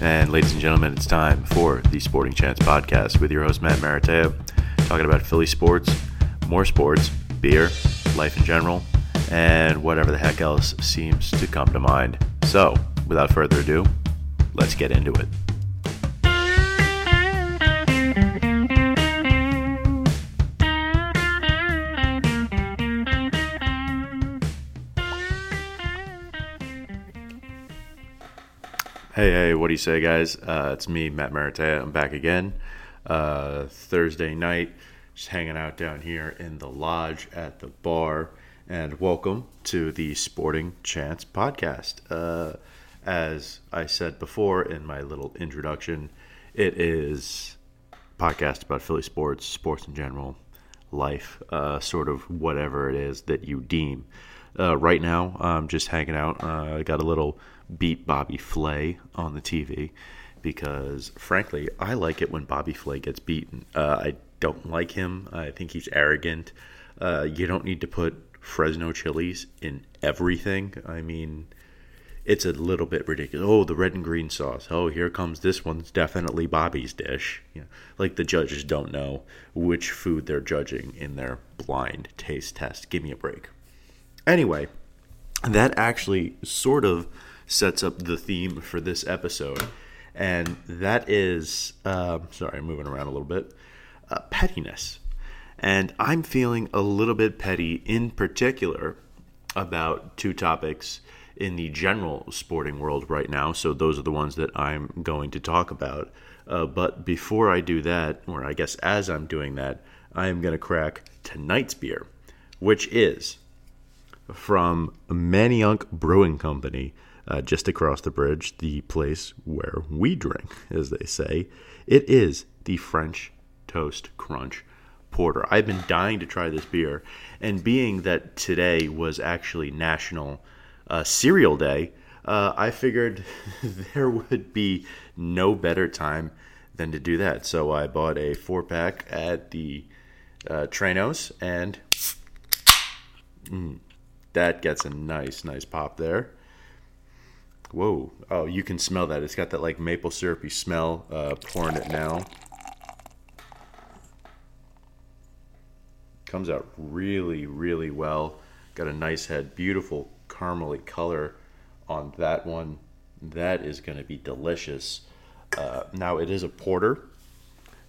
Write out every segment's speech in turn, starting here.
And ladies and gentlemen, it's time for the Sporting Chance podcast with your host Matt Maratea, talking about Philly sports, more sports, beer, life in general, and whatever the heck else seems to come to mind. So, without further ado, let's get into it. Hey, hey, what do you say, guys? Uh, it's me, Matt Maratea. I'm back again. Uh, Thursday night, just hanging out down here in the lodge at the bar. And welcome to the Sporting Chance podcast. Uh, as I said before in my little introduction, it is podcast about Philly sports, sports in general, life, uh, sort of whatever it is that you deem. Uh, right now, I'm just hanging out. Uh, I got a little beat Bobby Flay on the TV because, frankly, I like it when Bobby Flay gets beaten. Uh, I don't like him. I think he's arrogant. Uh, you don't need to put Fresno chilies in everything. I mean, it's a little bit ridiculous. Oh, the red and green sauce. Oh, here comes this one's definitely Bobby's dish. Know, like the judges don't know which food they're judging in their blind taste test. Give me a break. Anyway, that actually sort of sets up the theme for this episode, and that is uh, sorry, I'm moving around a little bit. Uh, pettiness, and I'm feeling a little bit petty in particular about two topics in the general sporting world right now. So those are the ones that I'm going to talk about. Uh, but before I do that, or I guess as I'm doing that, I am going to crack tonight's beer, which is from Manayunk Brewing Company uh, just across the bridge, the place where we drink, as they say. It is the French Toast Crunch Porter. I've been dying to try this beer, and being that today was actually National uh, Cereal Day, uh, I figured there would be no better time than to do that. So I bought a four pack at the uh, and mm, that gets a nice, nice pop there. Whoa. Oh, you can smell that. It's got that like maple syrupy smell. Uh, pouring it now. Comes out really, really well. Got a nice head. Beautiful caramely color on that one. That is going to be delicious. Uh, now, it is a porter.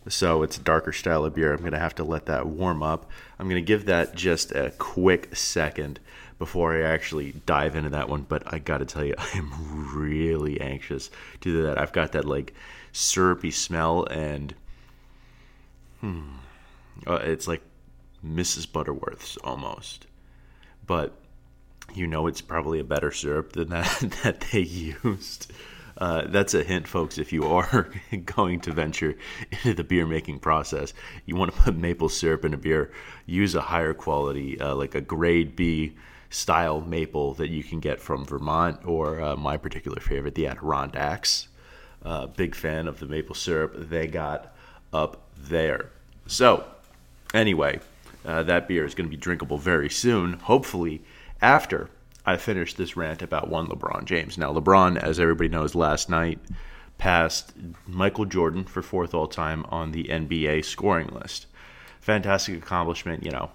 So it's a darker style of beer. I'm going to have to let that warm up. I'm going to give that just a quick second before I actually dive into that one. But I got to tell you, I am really anxious to do that. I've got that like syrupy smell, and hmm, uh, it's like Mrs. Butterworth's almost. But you know, it's probably a better syrup than that that they used. Uh, that's a hint, folks. If you are going to venture into the beer making process, you want to put maple syrup in a beer. Use a higher quality, uh, like a grade B style maple that you can get from Vermont or uh, my particular favorite, the Adirondacks. Uh, big fan of the maple syrup they got up there. So, anyway, uh, that beer is going to be drinkable very soon, hopefully, after I finish this rant about one LeBron James. Now, LeBron, as everybody knows, last night passed Michael Jordan for fourth all time on the NBA scoring list. Fantastic accomplishment, you know.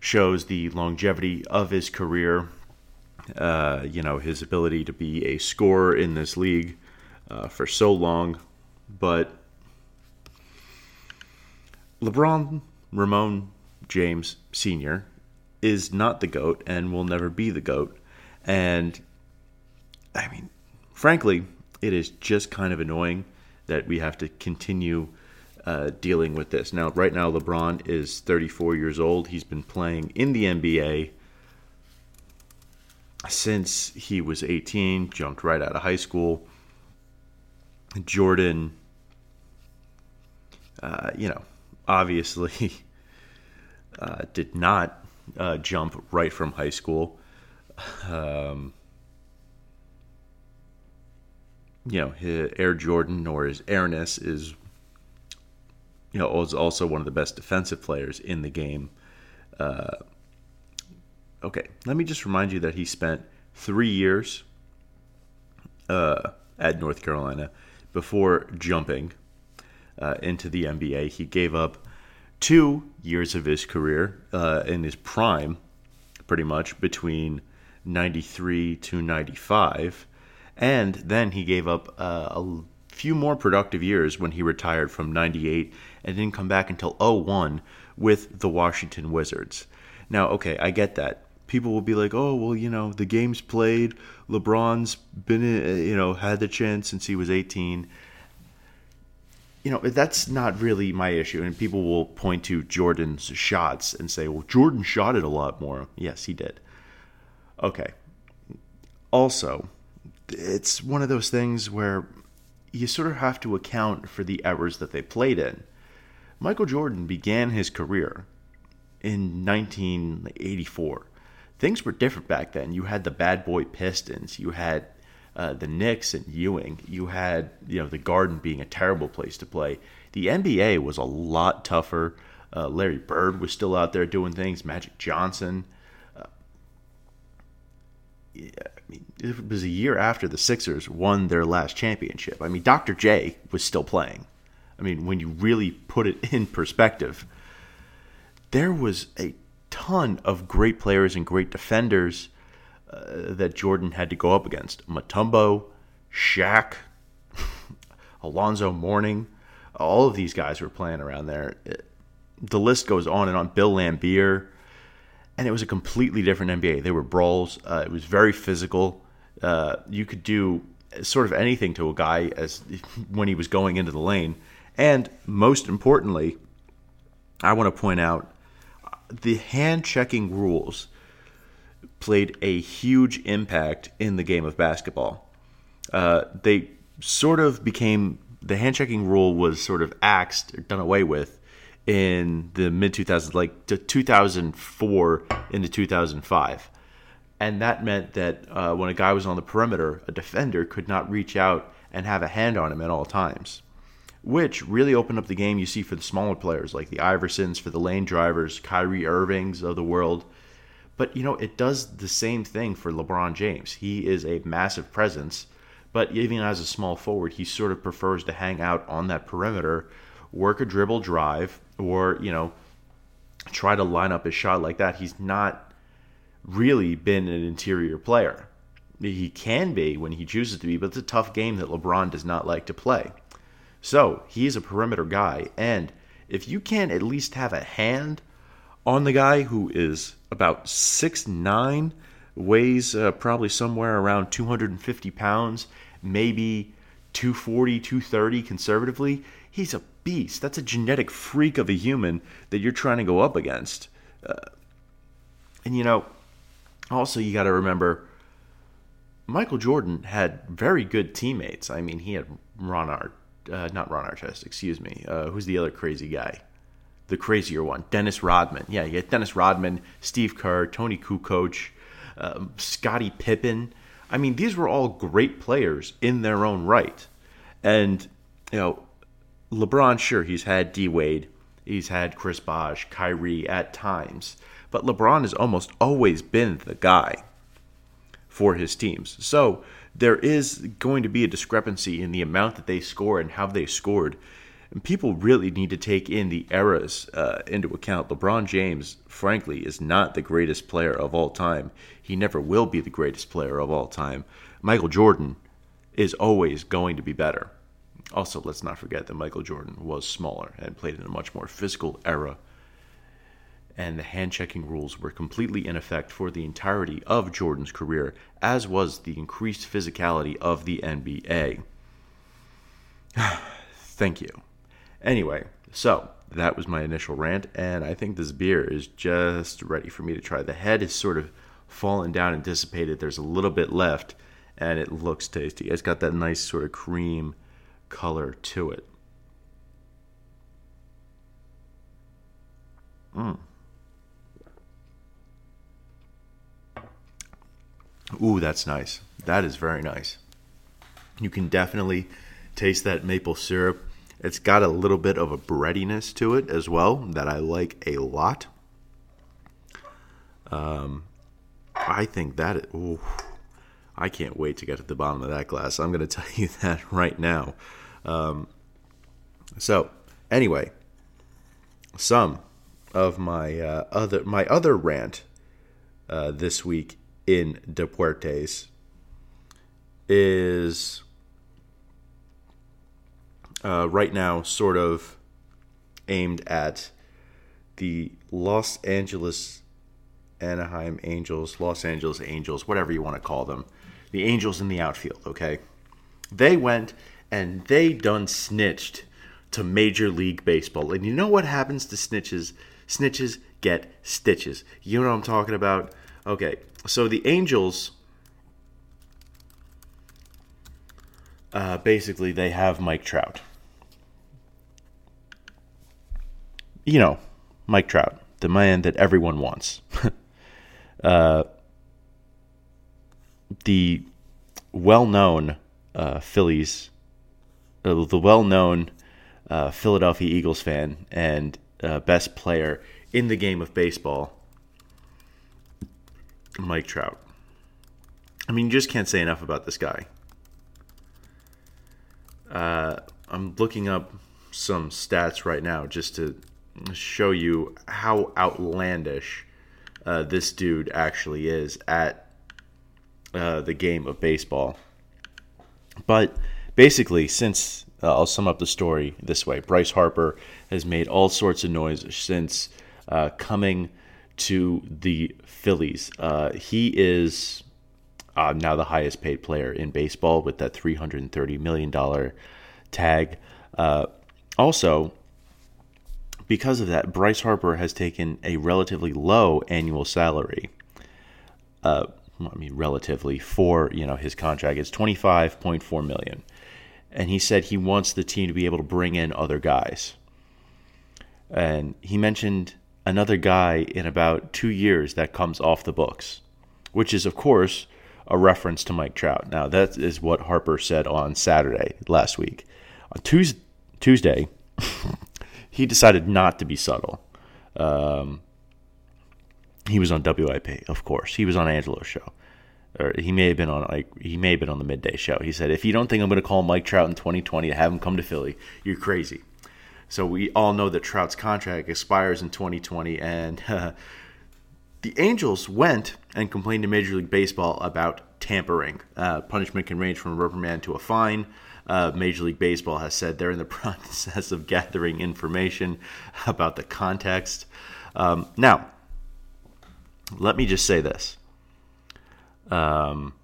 Shows the longevity of his career, uh, you know, his ability to be a scorer in this league uh, for so long. But LeBron Ramon James Sr is not the GOAT and will never be the GOAT. And I mean, frankly, it is just kind of annoying that we have to continue uh, dealing with this. Now, right now, LeBron is 34 years old. He's been playing in the NBA since he was 18, jumped right out of high school. Jordan, uh, you know, obviously uh, did not uh, jump right from high school. Um, you know, Air Jordan or his airness is, you know, is also one of the best defensive players in the game. Uh, okay, let me just remind you that he spent three years uh, at North Carolina before jumping uh, into the NBA. He gave up two years of his career uh, in his prime, pretty much between 93 to 95. And then he gave up uh, a few more productive years when he retired from 98 and didn't come back until 01 with the Washington Wizards. Now, okay, I get that. People will be like, "Oh, well, you know, the game's played. LeBron's been, uh, you know, had the chance since he was 18." You know, that's not really my issue. And people will point to Jordan's shots and say, "Well, Jordan shot it a lot more." Yes, he did. Okay. Also, it's one of those things where you sort of have to account for the errors that they played in. Michael Jordan began his career in 1984. Things were different back then. You had the bad boy Pistons. You had uh, the Knicks and Ewing. You had you know the Garden being a terrible place to play. The NBA was a lot tougher. Uh, Larry Bird was still out there doing things. Magic Johnson. Uh, yeah, I mean, it was a year after the Sixers won their last championship. I mean, Dr. J was still playing. I mean, when you really put it in perspective, there was a ton of great players and great defenders uh, that Jordan had to go up against. Mutombo, Shaq, Alonzo Mourning, all of these guys were playing around there. the list goes on and on. Bill Laimbeer, and it was a completely different NBA. There were brawls. Uh, it was very physical. Uh, you could do sort of anything to a guy as when he was going into the lane. And most importantly, I want to point out the hand checking rules played a huge impact in the game of basketball. Uh, they sort of became the hand checking rule was sort of axed or done away with in the mid 2000s, like 2004 into 2005. And that meant that uh, when a guy was on the perimeter, a defender could not reach out and have a hand on him at all times which really opened up the game you see for the smaller players like the Iversons, for the lane drivers, Kyrie Irvings of the world. But, you know, it does the same thing for LeBron James. He is a massive presence, but even as a small forward, he sort of prefers to hang out on that perimeter, work a dribble drive, or, you know, try to line up his shot like that. He's not really been an interior player. He can be when he chooses to be, but it's a tough game that LeBron does not like to play. So he's a perimeter guy. And if you can't at least have a hand on the guy who is about six nine, weighs uh, probably somewhere around 250 pounds, maybe 240, 230 conservatively, he's a beast. That's a genetic freak of a human that you're trying to go up against. Uh, and you know, also you got to remember Michael Jordan had very good teammates. I mean, he had Ron Art, uh, not Ron Artest, excuse me. Uh, who's the other crazy guy? The crazier one, Dennis Rodman. Yeah, you get Dennis Rodman, Steve Kerr, Toni Kukoc, um, Scottie Pippen. I mean, these were all great players in their own right. And, you know, LeBron, sure, he's had D Wade, he's had Chris Bosh, Kyrie at times, but LeBron has almost always been the guy for his teams. So there is going to be a discrepancy in the amount that they score and how they scored. And people really need to take in the eras uh, into account. LeBron James, frankly, is not the greatest player of all time. He never will be the greatest player of all time. Michael Jordan is always going to be better. Also, let's not forget that Michael Jordan was smaller and played in a much more physical era and the hand checking rules were completely in effect for the entirety of Jordan's career, as was the increased physicality of the NBA. Thank you. Anyway, so that was my initial rant, and I think this beer is just ready for me to try. The head is sort of fallen down and dissipated. There's a little bit left, and it looks tasty. It's got that nice sort of cream color to it. Mmm. Ooh, that's nice. That is very nice. You can definitely taste that maple syrup. It's got a little bit of a breadiness to it as well that I like a lot. Um, I think that ooh, I can't wait to get to the bottom of that glass. I'm going to tell you that right now. Um, so, anyway, some of my uh, other my other rant uh, this week in Deportes is uh, right now sort of aimed at the Los Angeles Anaheim Angels, Los Angeles Angels, whatever you want to call them, the Angels in the outfield. Okay, they went and they done snitched to Major League Baseball, and you know what happens to snitches? Snitches get stitches. You know what I'm talking about? Okay, so the Angels. Uh, basically, they have Mike Trout. You know, Mike Trout, the man that everyone wants. uh, the well-known uh, Phillies, uh, the well-known uh, Philadelphia Eagles fan and uh, best player in the game of baseball, Mike Trout. I mean, you just can't say enough about this guy. Uh, I'm looking up some stats right now just to show you how outlandish uh, this dude actually is at uh, the game of baseball. But basically, since uh, I'll sum up the story this way Bryce Harper has made all sorts of noise since uh, coming to the Phillies. Uh, he is uh, now the highest paid player in baseball with that $330 million tag. also, because of that, Bryce Harper has taken a relatively low annual salary. Uh, I mean, relatively for you know his contract. It's twenty five point four million, and he said he wants the team to be able to bring in other guys. And he mentioned another guy in about two years that comes off the books, which is of course a reference to Mike Trout. Now that is what Harper said on Saturday last week. On Tuesday, he decided not to be subtle. Um, he was on WIP, of course. He was on Angelo's show, or he may have been on like he may have been on the midday show. He said, "If you don't think I'm going to call Mike Trout in 2020 to have him come to Philly, you're crazy." So we all know that Trout's contract expires in 2020, and uh, the Angels went and complained to Major League Baseball about tampering. Uh, punishment can range from a reprimand to a fine uh, Major League Baseball has said they're in the process of gathering information about the context. Um, now, let me just say this. Um,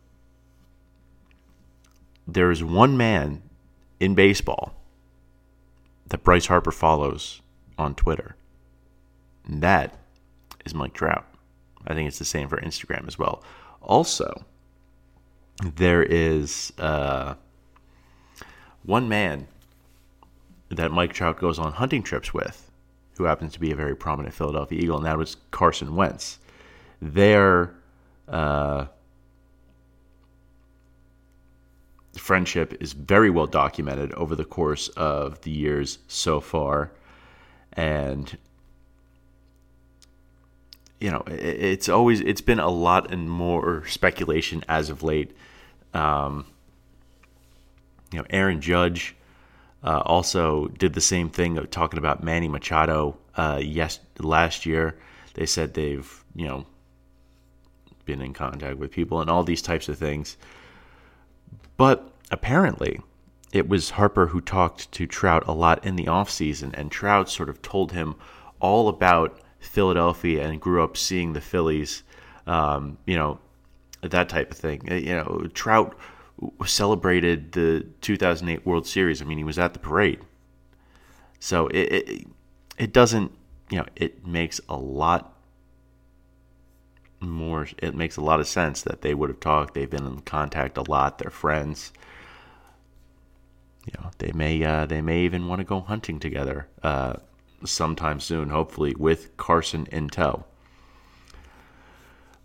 there is one man in baseball that Bryce Harper follows on Twitter, and that is Mike Trout. I think it's the same for Instagram as well. Also, there is. Uh, one man that Mike Trout goes on hunting trips with, who happens to be a very prominent Philadelphia Eagle, and that was Carson Wentz. Their uh, friendship is very well documented over the course of the years so far. And you know, it's always it's been a lot and more speculation as of late. Um, you know, Aaron Judge uh, also did the same thing of talking about Manny Machado uh, yes last year. They said they've you know been in contact with people and all these types of things. But apparently, it was Harper who talked to Trout a lot in the offseason, and Trout sort of told him all about Philadelphia and grew up seeing the Phillies, um, you know, that type of thing. You know, Trout celebrated the 2008 World Series. I mean, he was at the parade. So it, it, it doesn't, you know, it makes a lot more, it makes a lot of sense that they would have talked. They've been in contact a lot. They're friends. You know, they may, uh, they may even want to go hunting together uh, sometime soon, hopefully with Carson in tow.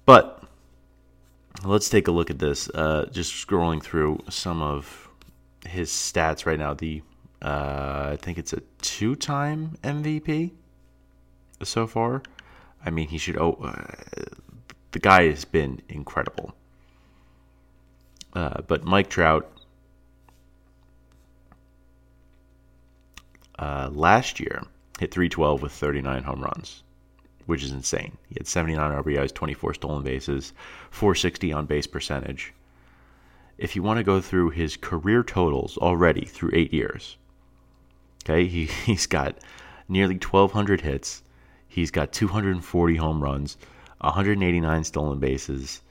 But let's take a look at this. Uh, just scrolling through some of his stats right now. The uh, I think it's a two-time MVP so far. I mean, he should. Oh, uh, the guy has been incredible. Uh, but Mike Trout uh, last year hit 312 with 39 home runs, which is insane. He had 79 RBIs, 24 stolen bases, 460 on base percentage. If you want to go through his career totals already through eight years, okay, he, he's got nearly 1,200 hits, he's got 240 home runs, 189 stolen bases.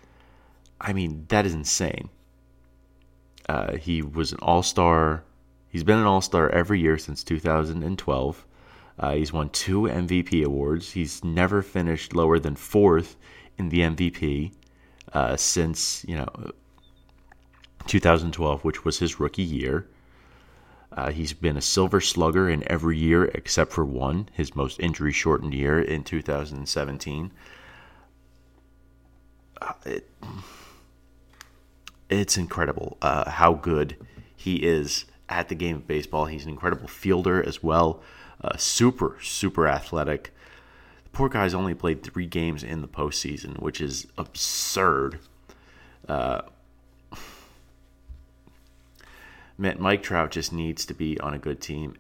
I mean, that is insane. Uh, he was an all star. He's been an all star every year since 2012. Uh, he's won two MVP awards. He's never finished lower than fourth in the MVP uh, since you know 2012, which was his rookie year. Uh, he's been a silver slugger in every year except for one, his most injury shortened year in 2017. It, it's incredible uh, how good he is at the game of baseball. He's an incredible fielder as well, uh, super, super athletic. The poor guy's only played three games in the postseason, which is absurd. Uh, Mike Trout just needs to be on a good team.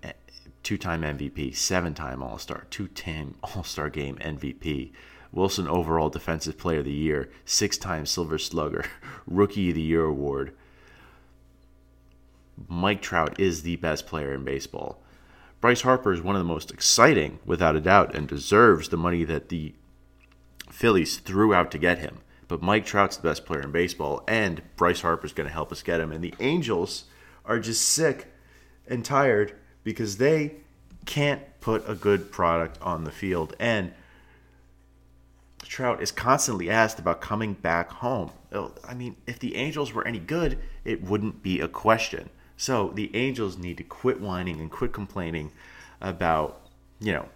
Two time MVP, seven time All Star, two time All Star game MVP. Wilson overall defensive player of the year, six time Silver Slugger, Rookie of the Year award. Mike Trout is the best player in baseball. Bryce Harper is one of the most exciting, without a doubt, and deserves the money that the Phillies threw out to get him. But Mike Trout's the best player in baseball, and Bryce Harper is going to help us get him. And the Angels are just sick and tired because they can't put a good product on the field. And Trout is constantly asked about coming back home. I mean, if the Angels were any good, it wouldn't be a question. So the Angels need to quit whining and quit complaining about, you know,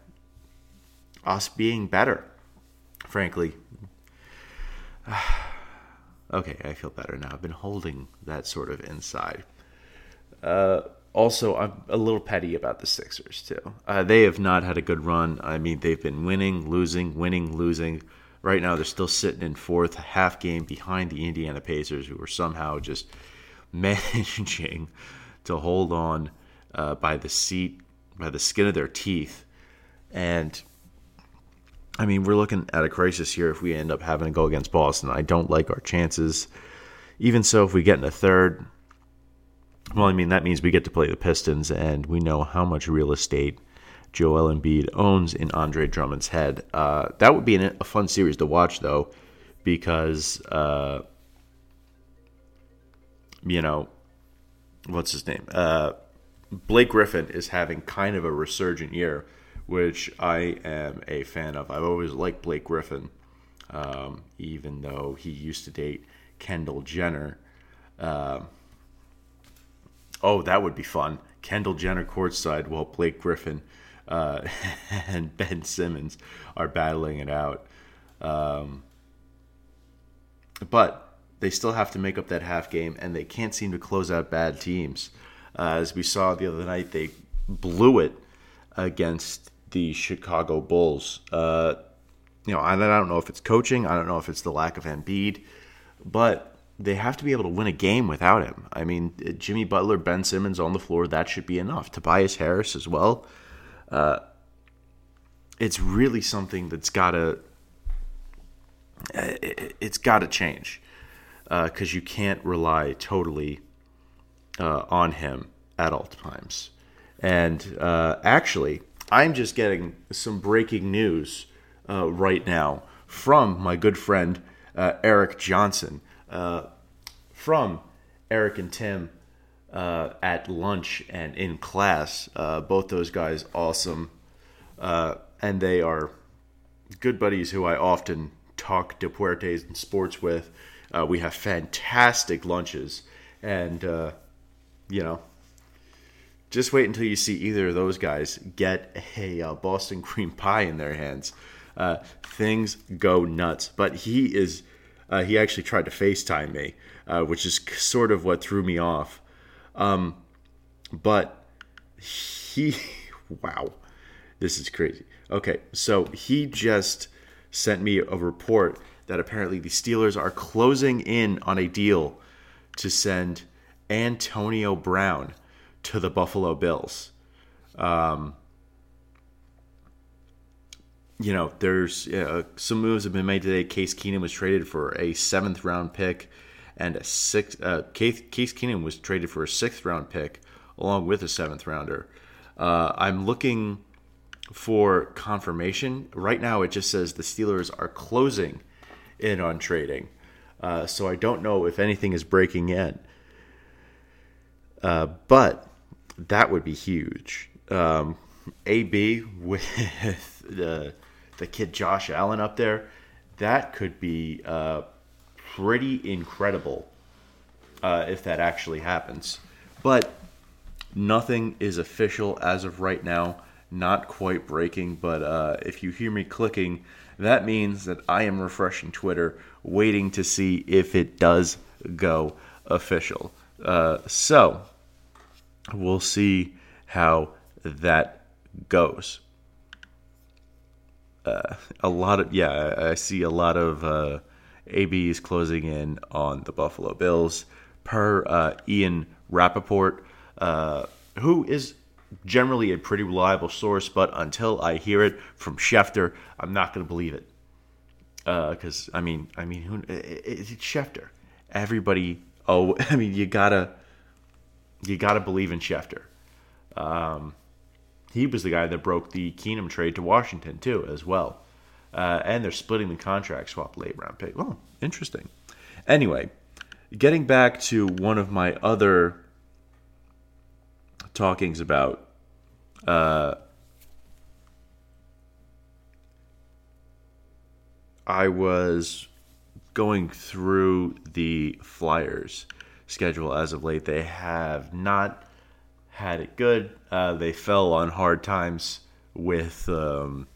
us being better. Frankly. okay, I feel better now. I've been holding that sort of inside. Uh, also, I'm a little petty about the Sixers too. Uh, they have not had a good run. I mean, they've been winning, losing, winning, losing. Right now, they're still sitting in fourth, half game behind the Indiana Pacers, who are somehow just managing to hold on uh, by the seat, by the skin of their teeth. And I mean, we're looking at a crisis here if we end up having to go against Boston. I don't like our chances. Even so, if we get in a third, well, I mean, that means we get to play the Pistons, and we know how much real estate Joel Embiid owns in Andre Drummond's head. Uh, that would be an, a fun series to watch, though, because, uh, you know, what's his name? Uh, Blake Griffin is having kind of a resurgent year, which I am a fan of. I've always liked Blake Griffin, um, even though he used to date Kendall Jenner. Uh, oh, that would be fun. Kendall Jenner courtside while Blake Griffin uh, and Ben Simmons are battling it out. Um, but they still have to make up that half game, and they can't seem to close out bad teams. Uh, as we saw the other night, they blew it against the Chicago Bulls. Uh, you know, I don't know if it's coaching, I don't know if it's the lack of Embiid, but they have to be able to win a game without him. I mean, Jimmy Butler, Ben Simmons on the floor, that should be enough. Tobias Harris as well. Uh, it's really something that's got to it's got to change because uh, you can't rely totally uh, on him at all times. And uh, actually, I'm just getting some breaking news uh, right now from my good friend uh, Eric Johnson uh, from Eric and Tim uh, at lunch and in class. Uh, both those guys awesome, uh, and they are good buddies who I often talk deportes and sports with. Uh, we have fantastic lunches, and uh, you know. Just wait until you see either of those guys get a Boston cream pie in their hands. things go nuts. But he is uh, he actually tried to FaceTime me, uh, which is sort of what threw me off. Um, but he, wow, this is crazy. Okay, so he just sent me a report that apparently the Steelers are closing in on a deal to send Antonio Brown to the Buffalo Bills. Um, you know, there's uh, some moves have been made today. Case Keenum was traded for a seventh round pick, and a six. Uh, Case, Case Keenum was traded for a sixth round pick along with a seventh rounder. Uh, I'm looking for confirmation. Right now, it just says the Steelers are closing in on trading, uh, so I don't know if anything is breaking in. Uh, but that would be huge. Um, AB with the the kid Josh Allen up there, that could be uh, pretty incredible uh, if that actually happens. But nothing is official as of right now. Not quite breaking, but uh, if you hear me clicking, that means that I am refreshing Twitter, waiting to see if it does go official. Uh, so we'll see how that goes uh, a lot of yeah, I see a lot of uh, is closing in on the Buffalo Bills. Per uh, Ian Rapoport, uh, who is generally a pretty reliable source, but until I hear it from Schefter, I'm not going to believe it. Because uh, I mean, I mean, who, it's Schefter. Everybody, oh, I mean, you gotta, you gotta believe in Schefter. Um, he was the guy that broke the Keenum trade to Washington too, as well. Uh, and they're splitting the contract swap late round pick. Oh, interesting. Anyway, getting back to one of my other talkings about uh, I was going through the Flyers schedule as of late. They have not had it good. Uh, they fell on hard times with um,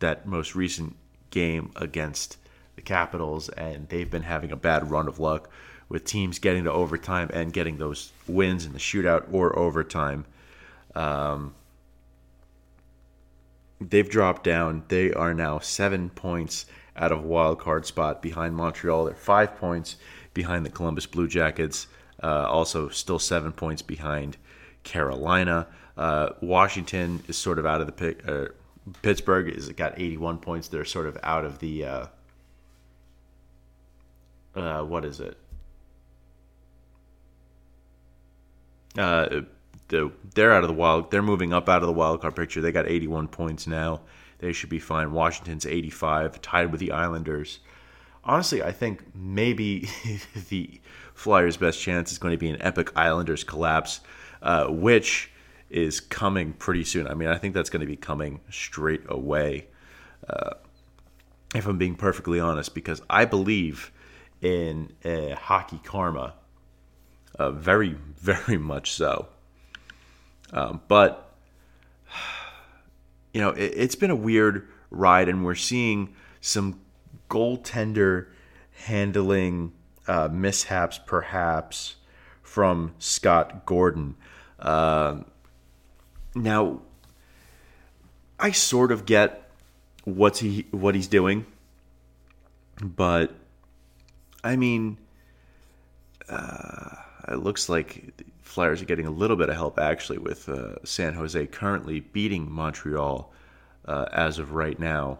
that most recent game against the Capitals, and they've been having a bad run of luck with teams getting to overtime and getting those wins in the shootout or overtime. Um, they've dropped down. They are now seven points out of wild card spot behind Montreal. They're five points behind the Columbus Blue Jackets. Uh, also, still seven points behind Carolina. Uh, Washington is sort of out of the pick. Uh, Pittsburgh is got 81 points. They're sort of out of the. Uh, uh what is it? Uh, the, they're out of the wild. They're moving up out of the wild card picture. They got 81 points now. They should be fine. Washington's 85, tied with the Islanders. Honestly, I think maybe the Flyers' best chance is going to be an epic Islanders collapse uh, which is coming pretty soon. I mean, I think that's going to be coming straight away. Uh, if I'm being perfectly honest, because I believe in hockey karma, uh, very, very much so. Um, but you know, it, it's been a weird ride, and we're seeing some goaltender handling uh, mishaps, perhaps from Scott Gordon. Uh, now, I sort of get what's he what he's doing, but I mean, uh, it looks like Flyers are getting a little bit of help actually with uh, San Jose currently beating Montreal uh, as of right now.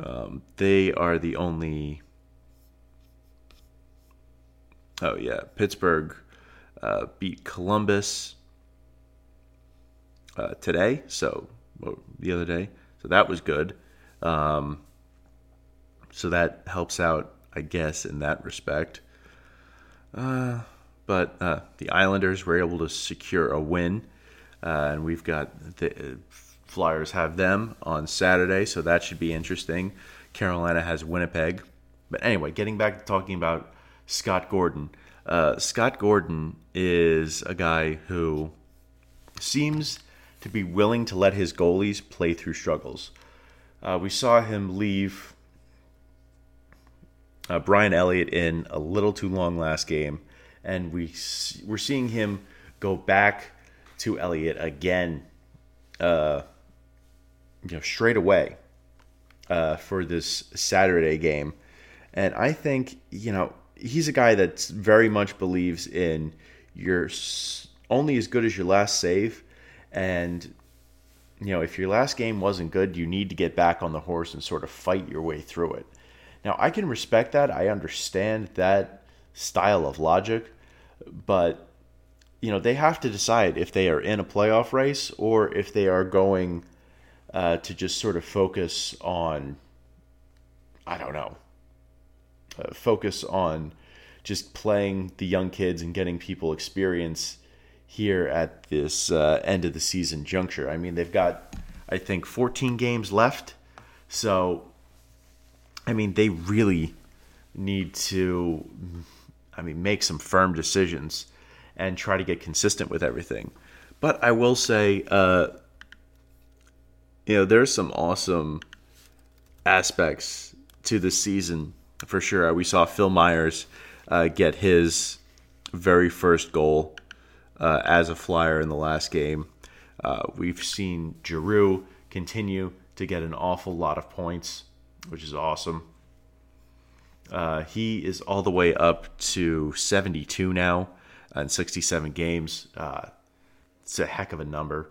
Um, they are the only. Oh yeah, Pittsburgh uh, beat Columbus uh, today, so the other day. So that was good. Um, so that helps out, I guess, in that respect. Uh, but uh, the Islanders were able to secure a win, uh, and we've got the uh, Flyers have them on Saturday, so that should be interesting. Carolina has Winnipeg. But anyway, getting back to talking about Scott Gordon. Uh, Scott Gordon is a guy who seems to be willing to let his goalies play through struggles. Uh, we saw him leave uh, Brian Elliott in a little too long last game, and we we're seeing him go back to Elliott again, uh, you know, straight away uh, for this Saturday game, and I think you know he's a guy that very much believes in you're only as good as your last save, and you know if your last game wasn't good, you need to get back on the horse and sort of fight your way through it. Now I can respect that. I understand that style of logic, but you know they have to decide if they are in a playoff race or if they are going uh, to just sort of focus on I don't know uh, focus on just playing the young kids and getting people experience here at this uh, end of the season juncture. I mean, they've got, I think, 14 games left. So, I mean, they really need to, I mean, make some firm decisions and try to get consistent with everything. But I will say, uh, you know, there's some awesome aspects to this season for sure. We saw Phil Myers uh, get his very first goal uh, as a flyer in the last game. Uh, we've seen Giroux continue to get an awful lot of points, which is awesome. Uh, he is all the way up to 72 now in 67 games. Uh, it's a heck of a number.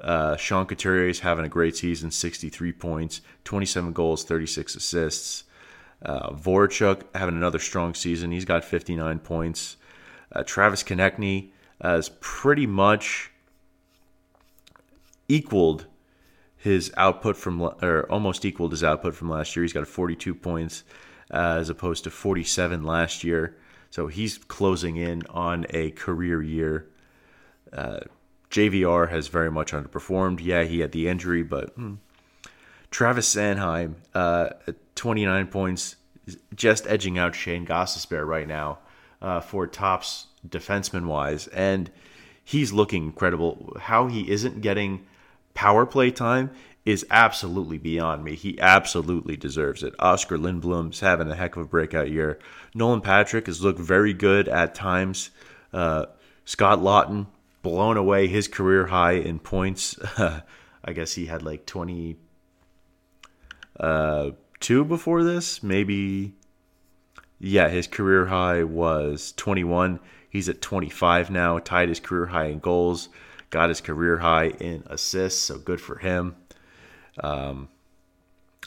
Uh, Sean Couturier is having a great season 63 points, 27 goals, 36 assists. Uh, Voracek having another strong season. He's got 59 points. Uh, Travis Konecny has pretty much equaled his output from, or almost equaled his output from last year. He's got 42 points uh, as opposed to 47 last year. So he's closing in on a career year. Uh, JVR has very much underperformed. Yeah, he had the injury, but hmm. Travis Sanheim, uh, 29 points, just edging out Shane Gostisbehere right now uh, for tops defenseman wise, and he's looking incredible. How he isn't getting power play time is absolutely beyond me. He absolutely deserves it. Oskar Lindblom's having a heck of a breakout year. Nolan Patrick has looked very good at times. Uh, Scott Laughton blown away his career high in points. I guess he had like 20 uh, two before this, maybe. Yeah, his career high was 21. He's at 25 now, tied his career high in goals, got his career high in assists, so good for him. Um,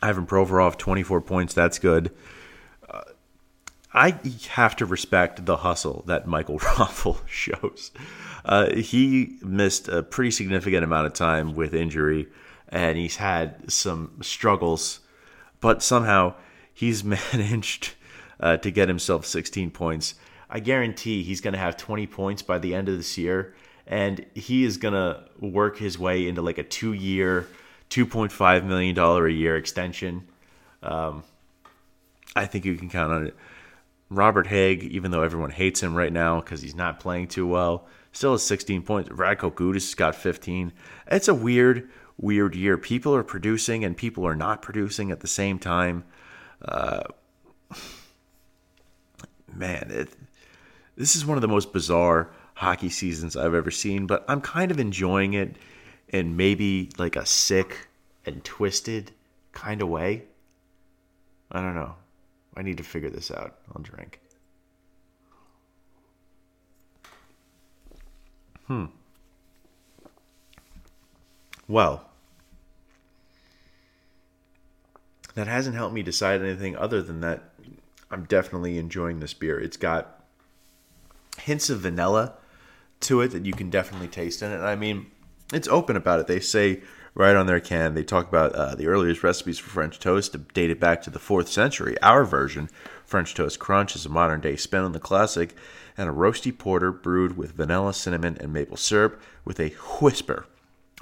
Ivan Provorov, 24 points, that's good. Uh, I have to respect the hustle that Michael Raffl shows. Uh, he missed a pretty significant amount of time with injury and he's had some struggles, but somehow he's managed uh, to get himself 16 points. I guarantee he's going to have 20 points by the end of this year, and he is going to work his way into like a two year, $2.5 million a year extension. Um, I think you can count on it. Robert Hägg, even though everyone hates him right now because he's not playing too well, still has 16 points. Radko Gudas has got 15. It's a weird, weird year. People are producing and people are not producing at the same time. Uh, man, it, this is one of the most bizarre hockey seasons I've ever seen, but I'm kind of enjoying it in maybe like a sick and twisted kind of way. I don't know. I need to figure this out. I'll drink. Hmm. Well, that hasn't helped me decide anything other than that I'm definitely enjoying this beer. It's got hints of vanilla to it that you can definitely taste in it. I mean, it's open about it. They say right on their can, they talk about uh, the earliest recipes for French toast dated back to the fourth century. Our version, French Toast Crunch, is a modern day spin on the classic and a roasty porter brewed with vanilla, cinnamon, and maple syrup with a whisper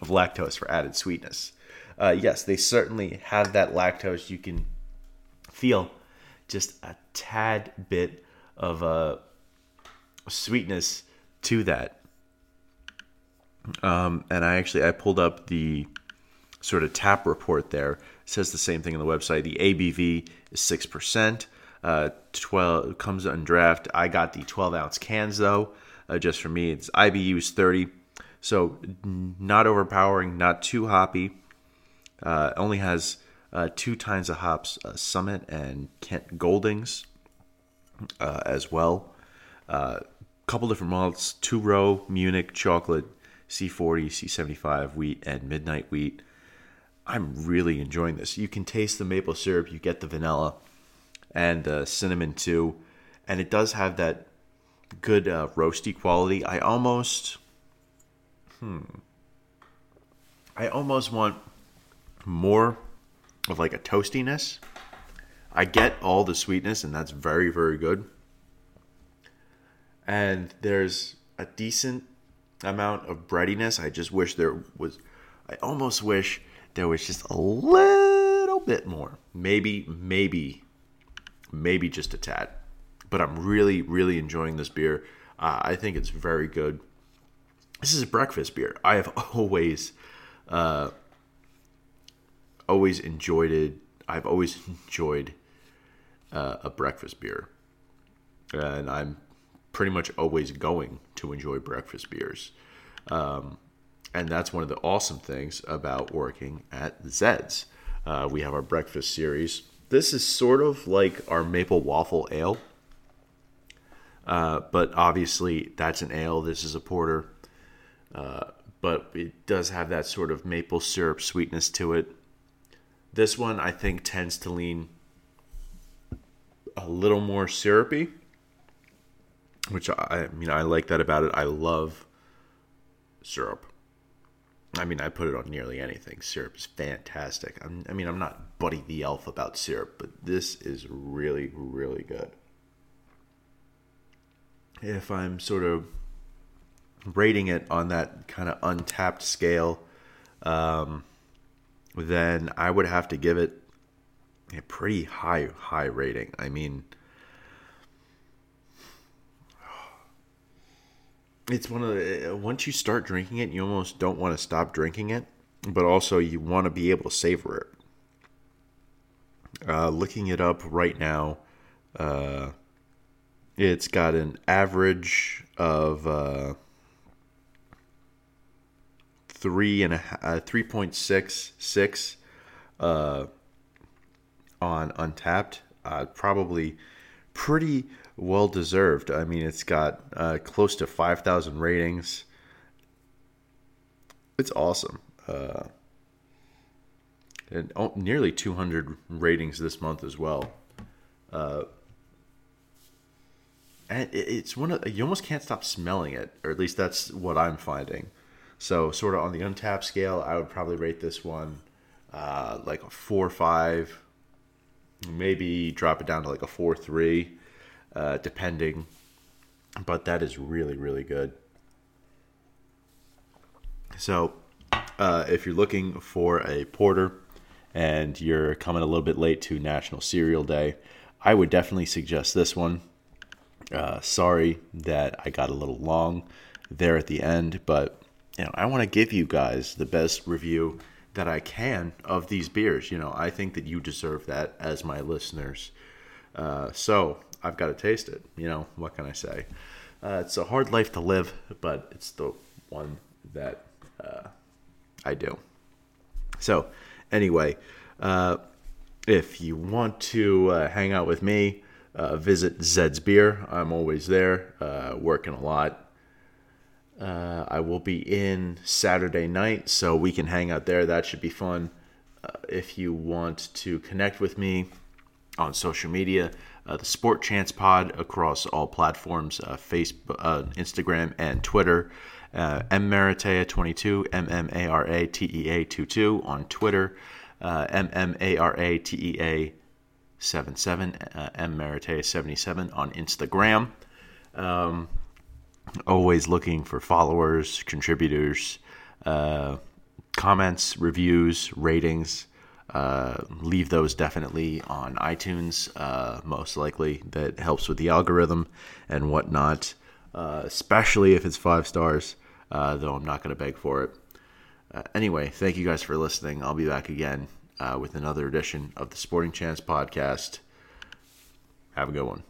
of lactose for added sweetness uh, yes, they certainly have that lactose. You can feel just a tad bit of a sweetness to that. Um, and I actually I pulled up the sort of tap report there. It says the same thing on the website. The ABV is six percent. Uh, twelve comes on draft. I got the twelve ounce cans though, uh, just for me. It's IBU is thirty, so not overpowering, not too hoppy. Uh, only has uh, two times of hops, uh, Summit and Kent Goldings. uh, as well. A uh, couple different malts: two row Munich chocolate, C40, C75 wheat, and midnight wheat. I'm really enjoying this. You can taste the maple syrup, you get the vanilla and cinnamon too, and it does have that good uh, roasty quality. I almost, hmm, I almost want more of like a toastiness. I get all the sweetness, and that's very, very good. And there's a decent amount of breadiness. I just wish there was, I almost wish there was just a little bit more. Maybe, maybe, maybe just a tad. But I'm really, really enjoying this beer. Uh, I think it's very good. This is a breakfast beer. I have always, uh, always enjoyed it. I've always enjoyed uh, a breakfast beer, and I'm pretty much always going to enjoy breakfast beers. Um, and that's one of the awesome things about working at Zed's. Uh, we have our breakfast series. This is sort of like our maple waffle ale, uh, but obviously that's an ale. This is a porter, uh, but it does have that sort of maple syrup sweetness to it. This one I think tends to lean a little more syrupy, which I, I mean I like that about it. I love syrup. I mean, I put it on nearly anything. Syrup is fantastic. I'm, i mean, I'm not Buddy the Elf about syrup, but this is really, really good. If I'm sort of rating it on that kind of Untappd scale, um, then I would have to give it a pretty high, high rating. I mean, it's one of the once you start drinking it, you almost don't want to stop drinking it, but also you want to be able to savor it. Uh, looking it up right now, uh, it's got an average of uh, three and a uh, three point six six uh, on Untappd. Uh, probably pretty well deserved. I mean, it's got uh, close to 5,000 ratings. It's awesome. Uh, and oh, nearly 200 ratings this month as well. Uh, and it's one of you almost can't stop smelling it, or at least that's what I'm finding. So, sort of on the Untappd scale, I would probably rate this one uh, like a four five, maybe drop it down to like a four three uh, depending. But that is really, really good. So, uh, if you're looking for a porter and you're coming a little bit late to National Cereal Day, I would definitely suggest this one. Uh, sorry that I got a little long there at the end, but you know I want to give you guys the best review that I can of these beers. You know I think that you deserve that as my listeners. Uh, so I've got to taste it. You know, what can I say? Uh, it's a hard life to live, but it's the one that uh, I do. So, anyway, uh, if you want to uh, hang out with me, uh, visit Zed's Beer. I'm always there, working a lot. I will be in Saturday night, so we can hang out there. That should be fun. if you want to connect with me on social media, uh, the Sport Chance Pod across all platforms uh, Facebook, uh, Instagram, and Twitter. Uh, M Maratea 22, M M A R A T E A 22 on Twitter, uh, M M A R A T E A 77, uh, M Maratea 77 on Instagram. Um, always looking for followers, contributors, uh, comments, reviews, ratings. Uh, leave those definitely on iTunes, uh, most likely. That helps with the algorithm and whatnot, uh, especially if it's five stars, uh, though I'm not going to beg for it. Uh, anyway, thank you guys for listening. I'll be back again with another edition of the Sporting Chance podcast. Have a good one.